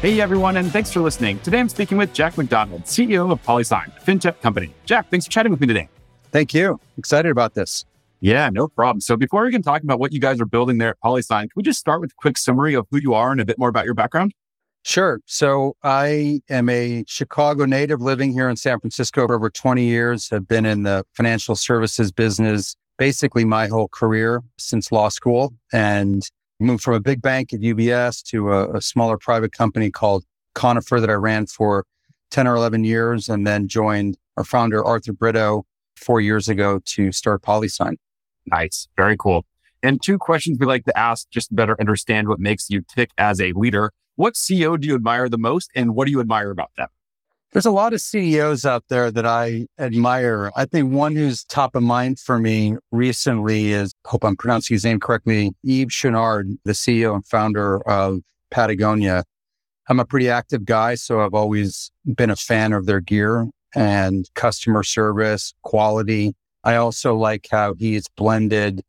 Hey everyone, and thanks for listening. Today I'm speaking with Jack McDonald, CEO of PolySign, a fintech company. Jack, thanks for chatting with me today. Thank you. Excited about this. Yeah, no problem. So before we can talk about what you guys are building there at PolySign, can we just start with a quick summary of who you are and a bit more about your background? Sure. So I am a Chicago native living here in San Francisco for over 20 years. Have been in the financial services business basically my whole career since law school and moved from a big bank at UBS to a, a smaller private company called Conifer that I ran for 10 or 11 years and then joined our founder, Arthur Britto, four years ago to start PolySign. Nice. Very cool. And two questions we like to ask just to better understand what makes you tick as a leader. What CEO do you admire the most and what do you admire about them? There's a lot of CEOs out there that I admire. I think one who's top of mind for me recently is, hope I'm pronouncing his name correctly, Yves Chouinard, the CEO and founder of Patagonia. I'm a pretty active guy, so I've always been a fan of their gear and customer service, quality. I also like how he's blended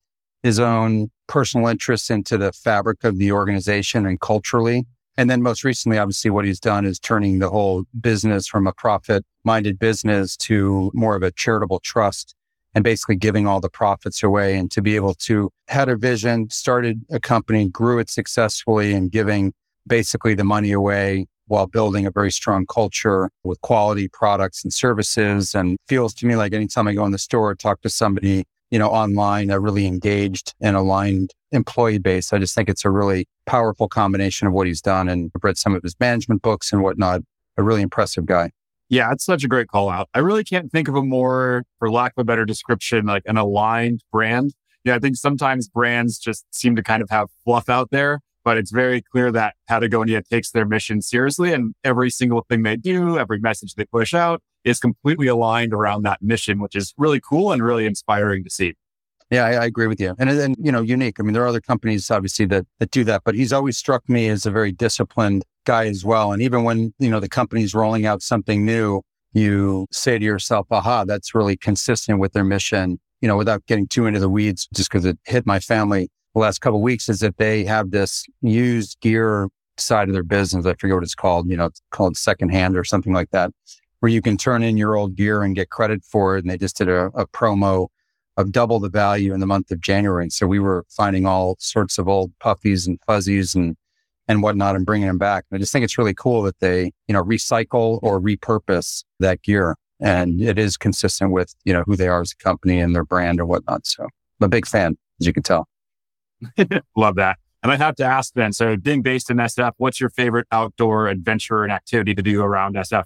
his own personal interests into the fabric of the organization and culturally. And then most recently, obviously, what he's done is turning the whole business from a profit minded business to more of a charitable trust and basically giving all the profits away and to be able to had a vision, started a company, grew it successfully and giving basically the money away while building a very strong culture with quality products and services. And feels to me like anytime I go in the store, talk to somebody, you know, online, a really engaged and aligned employee base. I just think it's a really powerful combination of what he's done. And I've read some of his management books and whatnot. A really impressive guy. Yeah, it's such a great call out. I really can't think of a more, for lack of a better description, like an aligned brand. Yeah, I think sometimes brands just seem to kind of have fluff out there, but it's very clear that Patagonia takes their mission seriously and every single thing they do, every message they push out is completely aligned around that mission, which is really cool and really inspiring to see. Yeah, I, I, agree with you. And, and, you know, unique. I mean, there are other companies obviously that, that do that, but he's always struck me as a very disciplined guy as well. And even when, you know, the company's rolling out something new, you say to yourself, aha, that's really consistent with their mission, you know, without getting too into the weeds, just because it hit my family the last couple weeks is that they have this used gear side of their business. I forget what it's called, you know, it's called secondhand or something like that, where you can turn in your old gear and get credit for it. And they just did a, a promo of double the value in the month of January. And so we were finding all sorts of old puffies and fuzzies and and whatnot and bringing them back. And I just think it's really cool that they, you know, recycle or repurpose that gear. And it is consistent with, you know, who they are as a company and their brand or whatnot. So I'm a big fan, as you can tell. Love that. And I have to ask then, so being based in SF, what's your favorite outdoor adventure and activity to do around SF?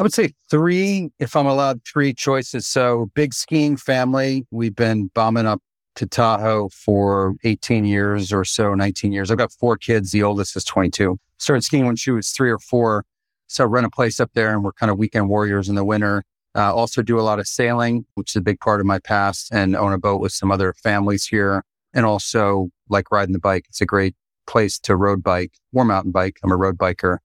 I would say three, if I'm allowed three choices. So big skiing family. We've been bombing up to Tahoe for 18 years or so, 19 years. I've got four kids. The oldest is 22. Started skiing when she was three or four. So rent a place up there and we're kind of weekend warriors in the winter. Uh, also do a lot of sailing, which is a big part of my past and own a boat with some other families here. And also like riding the bike. It's a great place to road bike or mountain bike. I'm a road biker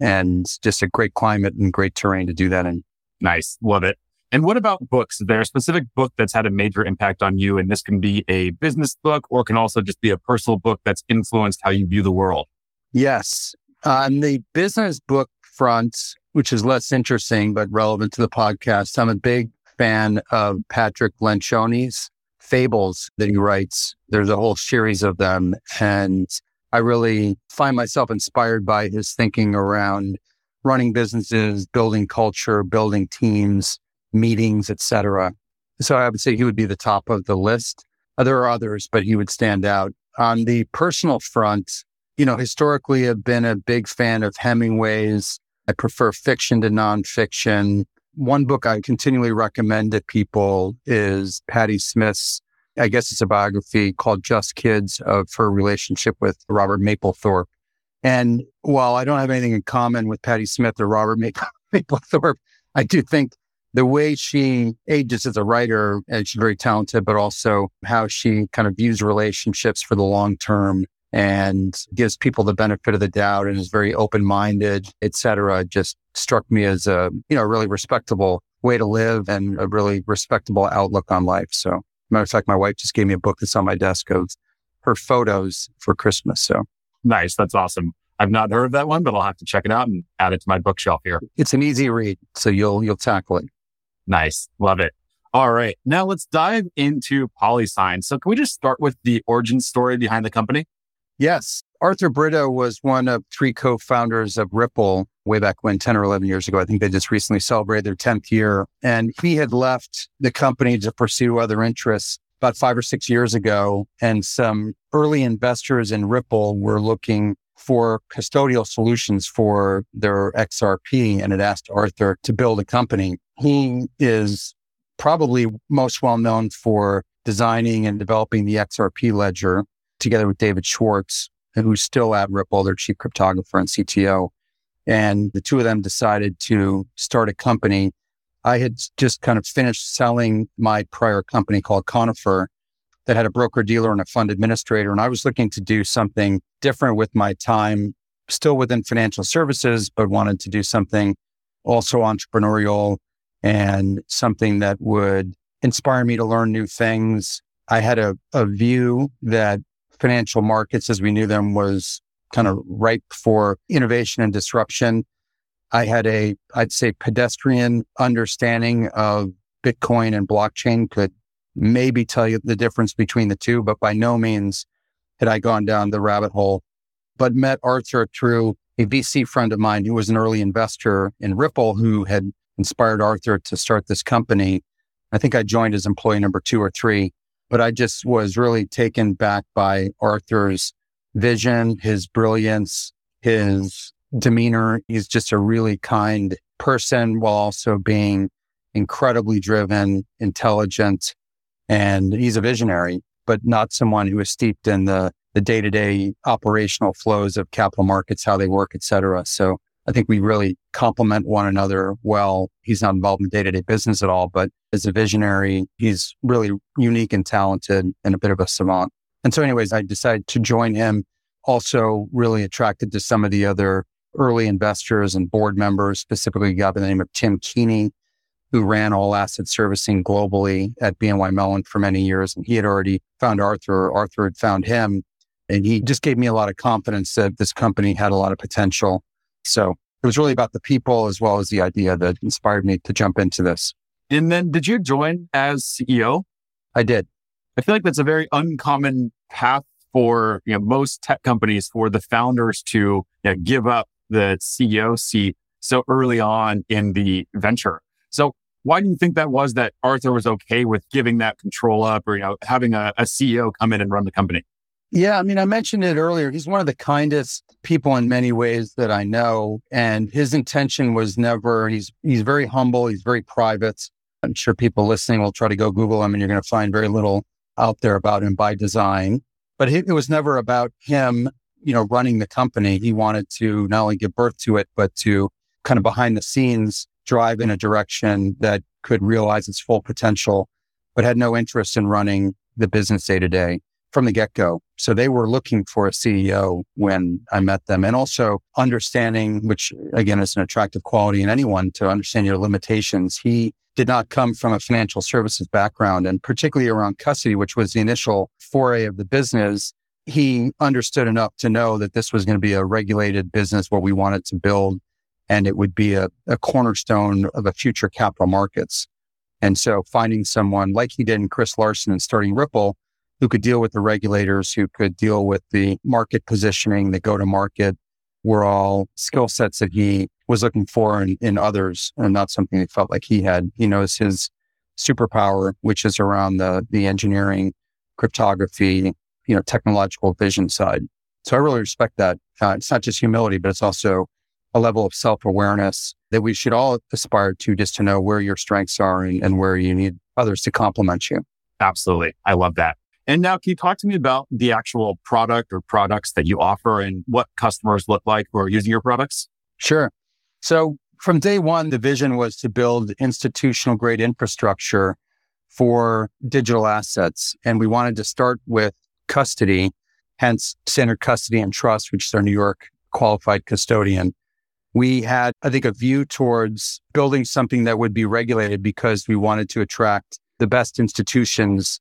and just a great climate and great terrain to do that in. Nice. Love it. And what about books? Is there a specific book that's had a major impact on you? And this can be a business book or can also just be a personal book that's influenced how you view the world. Yes. On the business book front, which is less interesting, but relevant to the podcast, I'm a big fan of Patrick Lencioni's fables that he writes. There's a whole series of them. And I really find myself inspired by his thinking around running businesses, building culture, building teams, meetings, etc. So I would say he would be the top of the list. Uh, there are others, but he would stand out. On the personal front, you know, historically I've been a big fan of Hemingway's. I prefer fiction to nonfiction. One book I continually recommend to people is Patti Smith's I guess it's a biography called Just Kids of her relationship with Robert Mapplethorpe. And while I don't have anything in common with Patti Smith or Robert Mapplethorpe, I do think the way she ages as a writer, and she's very talented, but also how she kind of views relationships for the long term and gives people the benefit of the doubt and is very open minded, et cetera, just struck me as a, you know, really respectable way to live and a really respectable outlook on life. So matter of fact, my wife just gave me a book that's on my desk of her photos for Christmas. So nice. That's awesome. I've not heard of that one, but I'll have to check it out and add it to my bookshelf here. It's an easy read. So you'll, you'll tackle it. Nice. Love it. All right. Now let's dive into PolySign. So can we just start with the origin story behind the company? Yes. Arthur Britto was one of three co-founders of Ripple way back when 10 or 11 years ago. I think they just recently celebrated their 10th year. And he had left the company to pursue other interests about five or six years ago. And some early investors in Ripple were looking for custodial solutions for their XRP and had asked Arthur to build a company. He is probably most well known for designing and developing the XRP ledger together with David Schwartz, who's still at Ripple, their chief cryptographer and CTO. And the two of them decided to start a company. I had just kind of finished selling my prior company called Conifer that had a broker dealer and a fund administrator. And I was looking to do something different with my time, still within financial services, but wanted to do something also entrepreneurial and something that would inspire me to learn new things. I had a, a view that financial markets as we knew them was kind of ripe for innovation and disruption. I had a, I'd say pedestrian understanding of Bitcoin and blockchain could maybe tell you the difference between the two, but by no means had I gone down the rabbit hole, but met Arthur through a VC friend of mine who was an early investor in Ripple who had inspired Arthur to start this company. I think I joined as employee number two or three but I just was really taken back by Arthur's vision, his brilliance, his demeanor. He's just a really kind person while also being incredibly driven, intelligent, and he's a visionary, but not someone who is steeped in the the day-to-day operational flows of capital markets, how they work, et cetera. So I think we really complement one another well. He's not involved in day to day business at all, but as a visionary, he's really unique and talented and a bit of a savant. And so, anyways, I decided to join him. Also, really attracted to some of the other early investors and board members, specifically a guy by the name of Tim Keaney, who ran all asset servicing globally at BNY Mellon for many years. And he had already found Arthur, Arthur had found him. And he just gave me a lot of confidence that this company had a lot of potential. So it was really about the people as well as the idea that inspired me to jump into this. And then did you join as CEO? I did. I feel like that's a very uncommon path for you know, most tech companies for the founders to you know, give up the CEO seat so early on in the venture. So why do you think that was that Arthur was okay with giving that control up or you know having a, a CEO come in and run the company? Yeah, I mean, I mentioned it earlier. He's one of the kindest people in many ways that I know, and his intention was never. He's he's very humble. He's very private. I'm sure people listening will try to go Google him, and you're going to find very little out there about him by design. But it was never about him, you know, running the company. He wanted to not only give birth to it, but to kind of behind the scenes drive in a direction that could realize its full potential, but had no interest in running the business day to day from the get go. So they were looking for a CEO when I met them and also understanding, which again is an attractive quality in anyone to understand your limitations. He did not come from a financial services background and particularly around custody, which was the initial foray of the business. He understood enough to know that this was going to be a regulated business, what we wanted to build, and it would be a, a cornerstone of a future capital markets. And so finding someone like he did in Chris Larsen and starting Ripple, who could deal with the regulators, who could deal with the market positioning, the go to market, were all skill sets that he was looking for in, in others and not something he felt like he had. He knows his superpower, which is around the, the engineering, cryptography, you know, technological vision side. So I really respect that. Uh, it's not just humility, but it's also a level of self awareness that we should all aspire to just to know where your strengths are and, and where you need others to complement you. Absolutely. I love that. And now can you talk to me about the actual product or products that you offer and what customers look like who are using your products? Sure. So from day one, the vision was to build institutional grade infrastructure for digital assets. And we wanted to start with custody, hence standard custody and trust, which is our New York qualified custodian. We had, I think, a view towards building something that would be regulated because we wanted to attract the best institutions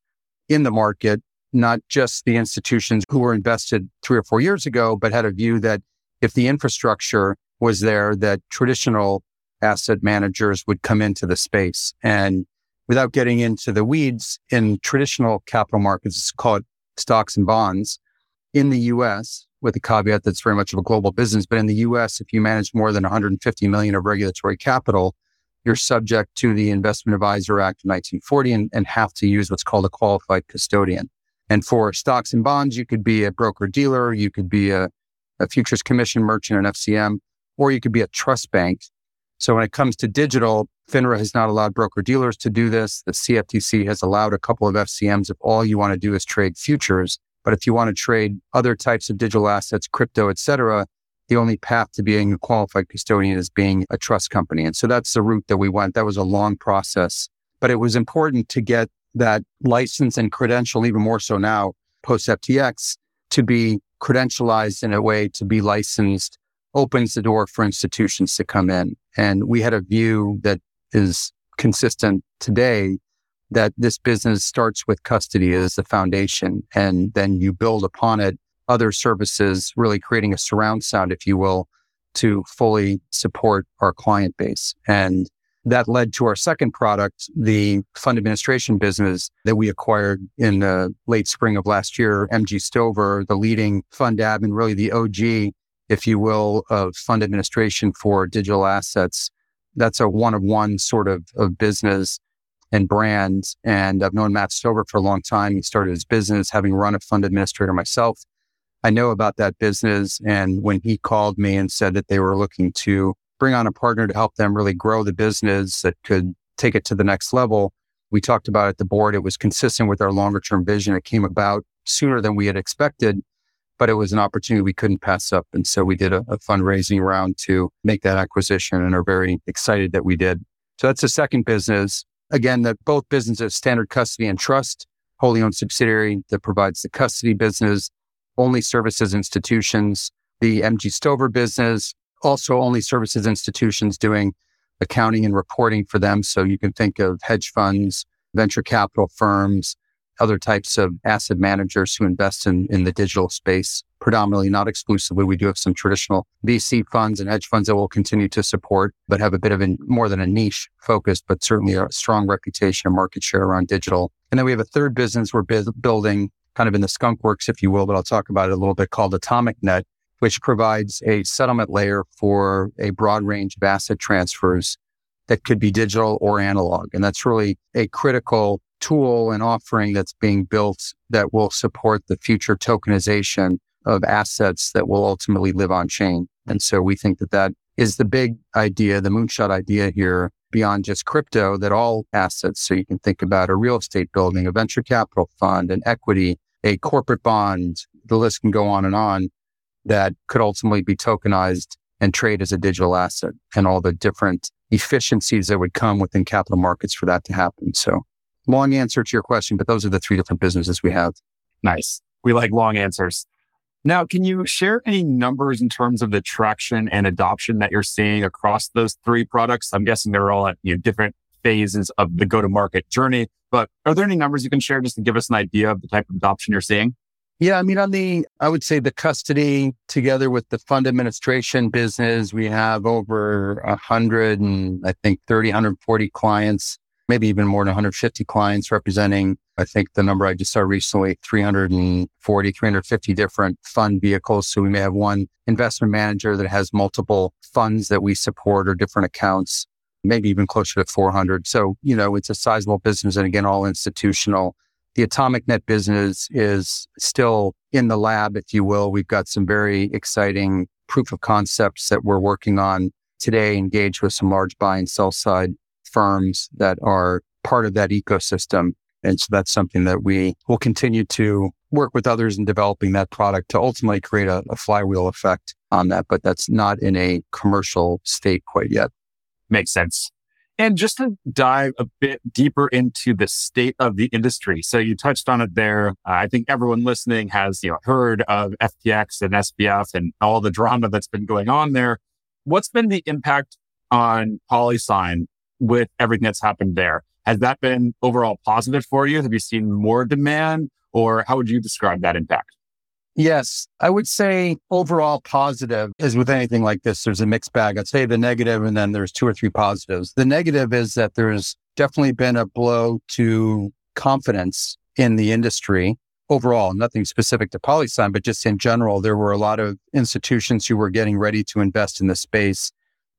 in the market, not just the institutions who were invested three or four years ago, but had a view that if the infrastructure was there that traditional asset managers would come into the space. And without getting into the weeds in traditional capital markets, it's called stocks and bonds in the US, with the caveat that's very much of a global business. But in the US, if you manage more than 150 million of regulatory capital, you're subject to the Investment Advisor Act of 1940 and, and have to use what's called a qualified custodian. And for stocks and bonds, you could be a broker dealer, you could be a, a futures commission merchant, an FCM, or you could be a trust bank. So when it comes to digital, FINRA has not allowed broker dealers to do this. The CFTC has allowed a couple of FCMs if all you want to do is trade futures. But if you want to trade other types of digital assets, crypto, et cetera, the only path to being a qualified custodian is being a trust company. And so that's the route that we went. That was a long process, but it was important to get that license and credential, even more so now post FTX, to be credentialized in a way to be licensed opens the door for institutions to come in. And we had a view that is consistent today that this business starts with custody as the foundation and then you build upon it other services, really creating a surround sound, if you will, to fully support our client base. And that led to our second product, the fund administration business that we acquired in the late spring of last year, MG Stover, the leading fund admin, really the OG if you will, of fund administration for digital assets. That's a one of one sort of, of business and brand. And I've known Matt Stover for a long time. He started his business having run a fund administrator myself. I know about that business. And when he called me and said that they were looking to bring on a partner to help them really grow the business that could take it to the next level, we talked about at the board. It was consistent with our longer term vision. It came about sooner than we had expected but it was an opportunity we couldn't pass up. And so we did a, a fundraising round to make that acquisition and are very excited that we did. So that's the second business. Again, that both businesses, standard custody and trust, wholly owned subsidiary that provides the custody business, only services institutions, the MG Stover business, also only services institutions doing accounting and reporting for them. So you can think of hedge funds, venture capital firms, other types of asset managers who invest in, in the digital space, predominantly, not exclusively. We do have some traditional VC funds and hedge funds that we'll continue to support, but have a bit of a more than a niche focus, but certainly a strong reputation and market share around digital. And then we have a third business we're bu- building kind of in the skunk works, if you will, but I'll talk about it a little bit called Atomic Net, which provides a settlement layer for a broad range of asset transfers that could be digital or analog. And that's really a critical tool and offering that's being built that will support the future tokenization of assets that will ultimately live on chain. And so we think that that is the big idea, the moonshot idea here beyond just crypto that all assets. So you can think about a real estate building, a venture capital fund, an equity, a corporate bond, the list can go on and on that could ultimately be tokenized and trade as a digital asset and all the different efficiencies that would come within capital markets for that to happen. So long answer to your question, but those are the three different businesses we have. Nice. We like long answers. Now, can you share any numbers in terms of the traction and adoption that you're seeing across those three products? I'm guessing they're all at you know, different phases of the go to market journey, but are there any numbers you can share just to give us an idea of the type of adoption you're seeing? Yeah, I mean, on the, I would say the custody together with the fund administration business, we have over a hundred and I think 30, 140 clients maybe even more than 150 clients representing, I think the number I just saw recently, 340, 350 different fund vehicles. So we may have one investment manager that has multiple funds that we support or different accounts, maybe even closer to 400. So, you know, it's a sizable business and again, all institutional. The Atomic Net business is still in the lab, if you will. We've got some very exciting proof of concepts that we're working on today, engaged with some large buy and sell side firms that are part of that ecosystem. And so that's something that we will continue to work with others in developing that product to ultimately create a, a flywheel effect on that. But that's not in a commercial state quite yet. Makes sense. And just to dive a bit deeper into the state of the industry. So you touched on it there. Uh, I think everyone listening has, you know, heard of FTX and SBF and all the drama that's been going on there. What's been the impact on PolySign with everything that's happened there? Has that been overall positive for you? Have you seen more demand or how would you describe that impact? Yes, I would say overall positive is with anything like this, there's a mixed bag. I'd say the negative and then there's two or three positives. The negative is that there's definitely been a blow to confidence in the industry overall, nothing specific to PolySign, but just in general, there were a lot of institutions who were getting ready to invest in the space.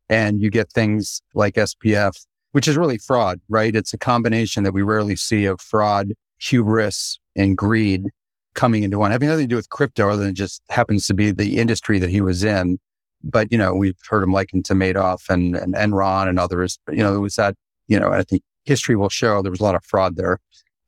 And you get things like SBF, which is really fraud, right? It's a combination that we rarely see of fraud, hubris, and greed coming into one, having nothing to do with crypto other than just happens to be the industry that he was in. But, you know, we've heard him likened to Madoff and, and Enron and others. But, you know, it was that, you know, I think history will show there was a lot of fraud there,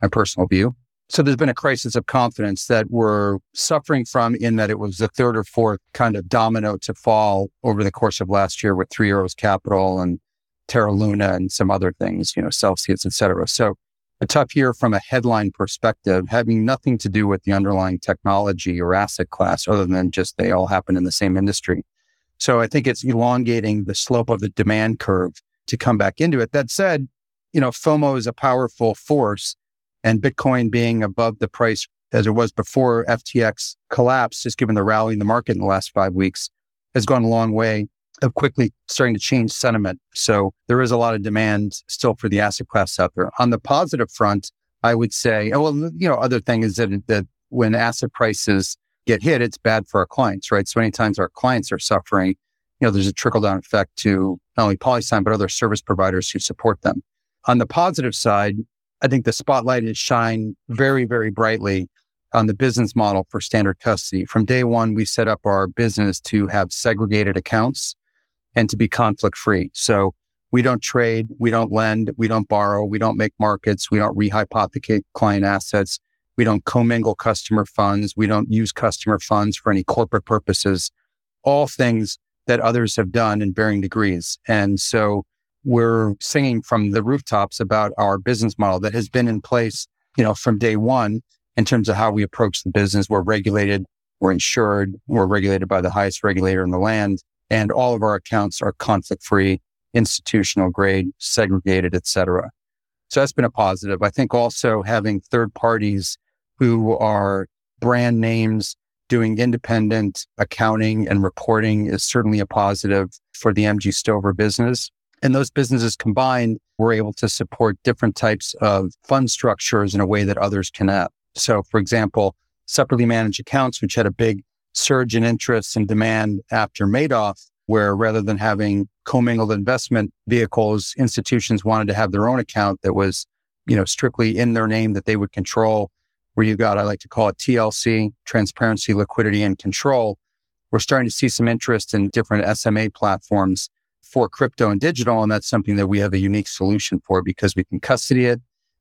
my personal view. So there's been a crisis of confidence that we're suffering from in that it was the third or fourth kind of domino to fall over the course of last year with Three Arrows Capital and Terra Luna and some other things, you know, Celsius, et cetera. So a tough year from a headline perspective, having nothing to do with the underlying technology or asset class, other than just they all happen in the same industry. So I think it's elongating the slope of the demand curve to come back into it. That said, you know, FOMO is a powerful force and Bitcoin being above the price as it was before FTX collapsed, just given the rally in the market in the last five weeks, has gone a long way of quickly starting to change sentiment. So there is a lot of demand still for the asset class out there. On the positive front, I would say, oh, well, you know, other thing is that, that when asset prices get hit, it's bad for our clients, right? So many times our clients are suffering, you know, there's a trickle down effect to not only PolySign, but other service providers who support them. On the positive side, I think the spotlight is shined very, very brightly on the business model for standard custody. From day one, we set up our business to have segregated accounts and to be conflict free. So we don't trade, we don't lend, we don't borrow, we don't make markets, we don't rehypothecate client assets, we don't commingle customer funds, we don't use customer funds for any corporate purposes, all things that others have done in varying degrees. And so we're singing from the rooftops about our business model that has been in place, you know, from day one in terms of how we approach the business. We're regulated, we're insured, we're regulated by the highest regulator in the land and all of our accounts are conflict free, institutional grade, segregated, et cetera. So that's been a positive. I think also having third parties who are brand names doing independent accounting and reporting is certainly a positive for the MG Stover business. And those businesses combined, we're able to support different types of fund structures in a way that others cannot. So, for example, separately managed accounts, which had a big surge in interest and demand after Madoff, where rather than having commingled investment vehicles, institutions wanted to have their own account that was, you know, strictly in their name that they would control, where you got, I like to call it TLC, transparency, liquidity, and control. We're starting to see some interest in different SMA platforms for crypto and digital. And that's something that we have a unique solution for because we can custody it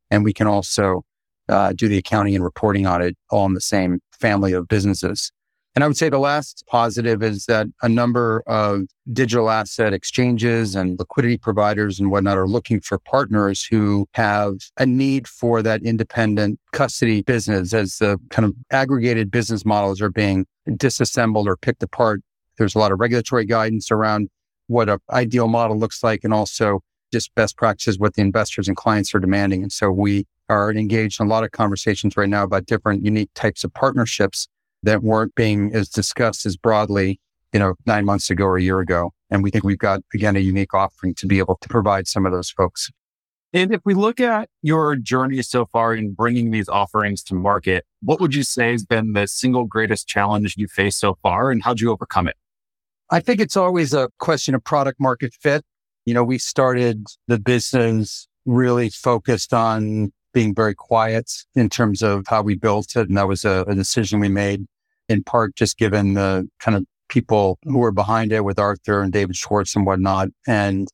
and we can also uh, do the accounting and reporting on it all in the same family of businesses. And I would say the last positive is that a number of digital asset exchanges and liquidity providers and whatnot are looking for partners who have a need for that independent custody business as the kind of aggregated business models are being disassembled or picked apart. There's a lot of regulatory guidance around what an ideal model looks like and also just best practices, what the investors and clients are demanding. And so we are engaged in a lot of conversations right now about different unique types of partnerships that weren't being as discussed as broadly, you know, nine months ago or a year ago. And we think we've got, again, a unique offering to be able to provide some of those folks. And if we look at your journey so far in bringing these offerings to market, what would you say has been the single greatest challenge you faced so far and how'd you overcome it? I think it's always a question of product market fit. You know, we started the business really focused on being very quiet in terms of how we built it. And that was a, a decision we made in part just given the kind of people who were behind it with Arthur and David Schwartz and whatnot. And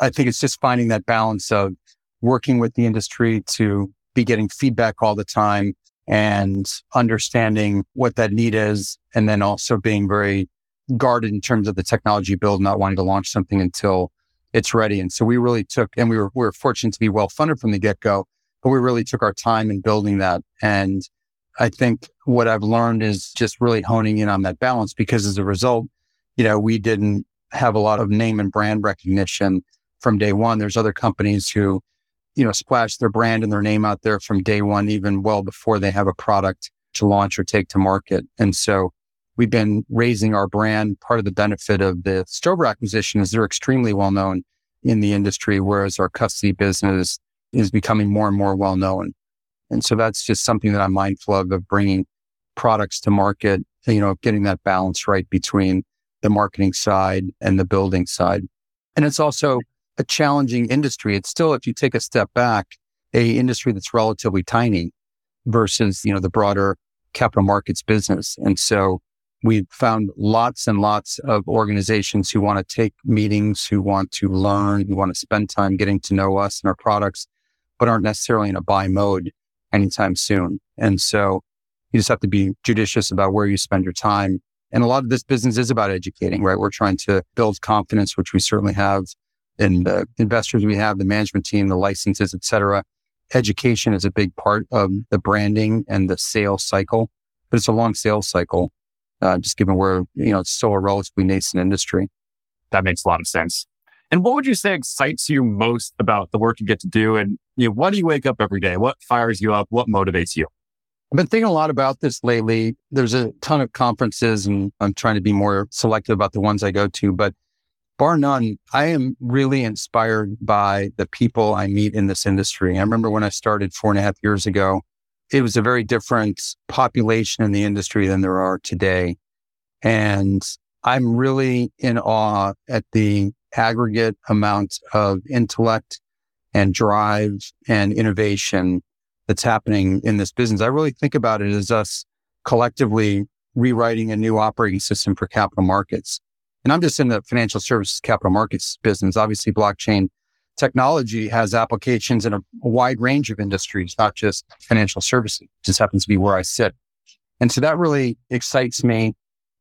I think it's just finding that balance of working with the industry to be getting feedback all the time and understanding what that need is. And then also being very guarded in terms of the technology build, not wanting to launch something until it's ready. And so we really took, and we were, we were fortunate to be well funded from the get go, but we really took our time in building that. And I think what I've learned is just really honing in on that balance because as a result, you know, we didn't have a lot of name and brand recognition from day one. There's other companies who you know, splash their brand and their name out there from day one, even well before they have a product to launch or take to market. And so we've been raising our brand. Part of the benefit of the Stover acquisition is they're extremely well known in the industry, whereas our custody business is becoming more and more well known. And so that's just something that I'm mindful of, of bringing products to market, you know, getting that balance right between the marketing side and the building side. And it's also a challenging industry. It's still, if you take a step back, a industry that's relatively tiny versus, you know, the broader capital markets business. And so we've found lots and lots of organizations who want to take meetings, who want to learn, who want to spend time getting to know us and our products, but aren't necessarily in a buy mode anytime soon. And so you just have to be judicious about where you spend your time. And a lot of this business is about educating, right? We're trying to build confidence, which we certainly have in the investors we have, the management team, the licenses, et cetera. Education is a big part of the branding and the sales cycle, but it's a long sales cycle, uh, just given where, you know, it's still a relatively nascent industry. That makes a lot of sense. And what would you say excites you most about the work you get to do? And you know, why do you wake up every day? What fires you up? What motivates you? I've been thinking a lot about this lately. There's a ton of conferences and I'm trying to be more selective about the ones I go to, but bar none, I am really inspired by the people I meet in this industry. I remember when I started four and a half years ago, it was a very different population in the industry than there are today. And I'm really in awe at the aggregate amount of intellect and drive and innovation that's happening in this business. I really think about it as us collectively rewriting a new operating system for capital markets. And I'm just in the financial services capital markets business. Obviously, blockchain technology has applications in a, wide range of industries, not just financial services. It just happens to be where I sit. And so that really excites me.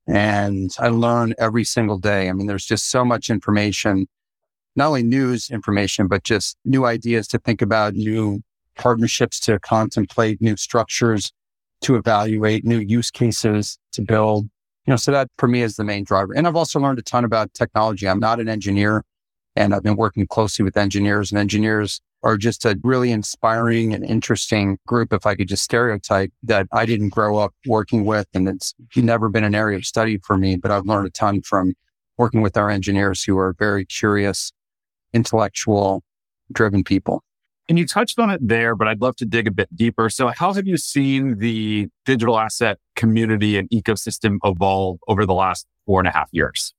And I learn every single day. I mean, there's just so much information, not only news information, but just new ideas to think about, new partnerships to contemplate, new structures to evaluate, new use cases to build. You know, so that for me is the main driver. And I've also learned a ton about technology. I'm not an engineer and I've been working closely with engineers and engineers are just a really inspiring and interesting group. If I could just stereotype that I didn't grow up working with and it's never been an area of study for me, but I've learned a ton from working with our engineers who are very curious, intellectual, driven people. And you touched on it there, but I'd love to dig a bit deeper. So, how have you seen the digital asset community and ecosystem evolve over the last four and a half years?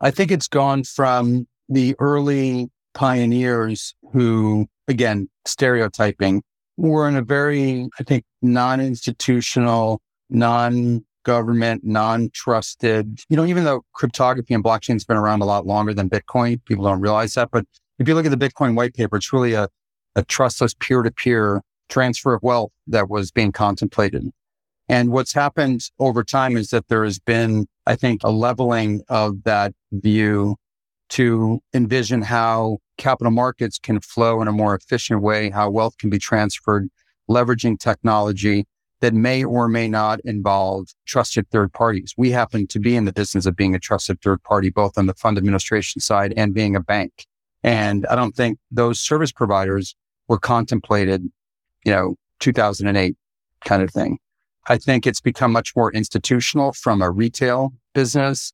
I think it's gone from the early pioneers who, again, stereotyping, were in a very, I think, non institutional, non government, non trusted, you know, even though cryptography and blockchain has been around a lot longer than Bitcoin, people don't realize that. But if you look at the Bitcoin white paper, it's really a a trustless peer to peer transfer of wealth that was being contemplated. And what's happened over time is that there has been, I think, a leveling of that view to envision how capital markets can flow in a more efficient way, how wealth can be transferred, leveraging technology that may or may not involve trusted third parties. We happen to be in the business of being a trusted third party, both on the fund administration side and being a bank. And I don't think those service providers were contemplated, you know, 2008 kind of thing. I think it's become much more institutional from a retail business.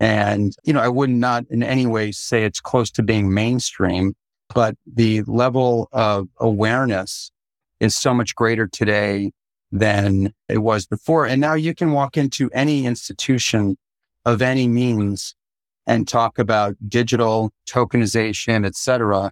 And, you know, I would not in any way say it's close to being mainstream, but the level of awareness is so much greater today than it was before. And now you can walk into any institution of any means and talk about digital tokenization, et cetera,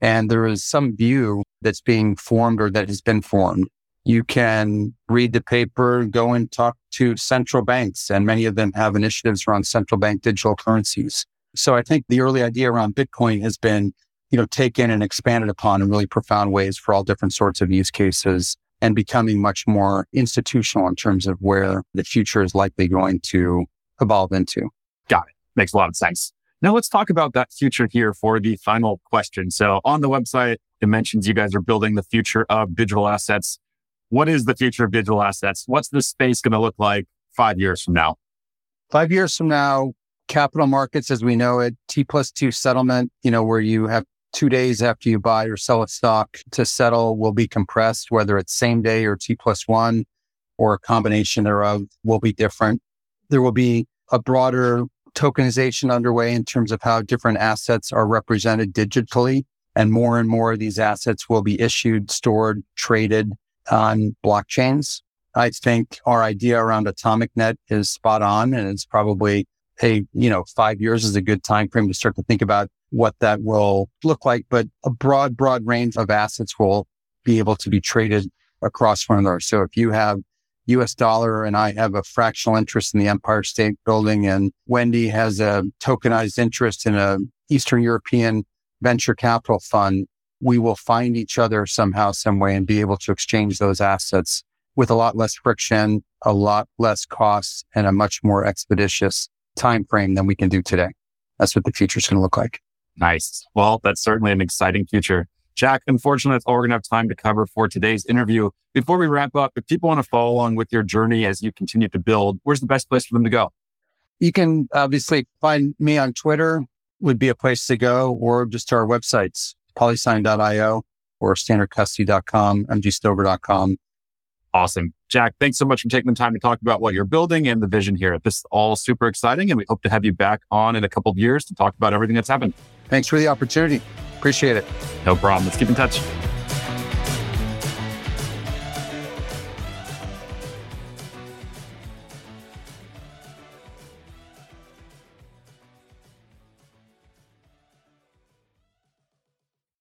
and there is some view that's being formed or that has been formed. You can read the paper, go and talk to central banks, and many of them have initiatives around central bank digital currencies. So I think the early idea around Bitcoin has been, you know, taken and expanded upon in really profound ways for all different sorts of use cases and becoming much more institutional in terms of where the future is likely going to evolve into. Got it. Makes a lot of sense. Now let's talk about that future here for the final question. So on the website, it mentions you guys are building the future of digital assets. What is the future of digital assets? What's this space going to look like five years from now? Five years from now, capital markets as we know it, T plus two settlement, you know, where you have two days after you buy or sell a stock to settle will be compressed, whether it's same day or T plus one or a combination thereof will be different. There will be a broader tokenization underway in terms of how different assets are represented digitally. And more and more of these assets will be issued, stored, traded on blockchains. I think our idea around atomic net is spot on and it's probably a, you know, five years is a good time frame to start to think about what that will look like. But a broad, broad range of assets will be able to be traded across one another. So if you have US dollar and I have a fractional interest in the Empire State Building and Wendy has a tokenized interest in a Eastern European venture capital fund, we will find each other somehow, some way and be able to exchange those assets with a lot less friction, a lot less costs and a much more expeditious time frame than we can do today. That's what the future is going to look like. Nice. Well, that's certainly an exciting future. Jack, unfortunately, that's all we're going to have time to cover for today's interview. Before we wrap up, if people want to follow along with your journey as you continue to build, where's the best place for them to go? You can obviously find me on Twitter would be a place to go or just to our websites, polysign.io or standardcustody.com, mgstover.com. Awesome. Jack, thanks so much for taking the time to talk about what you're building and the vision here. This is all super exciting, and we hope to have you back on in a couple of years to talk about everything that's happened. Thanks for the opportunity. Appreciate it. No problem. Let's keep in touch.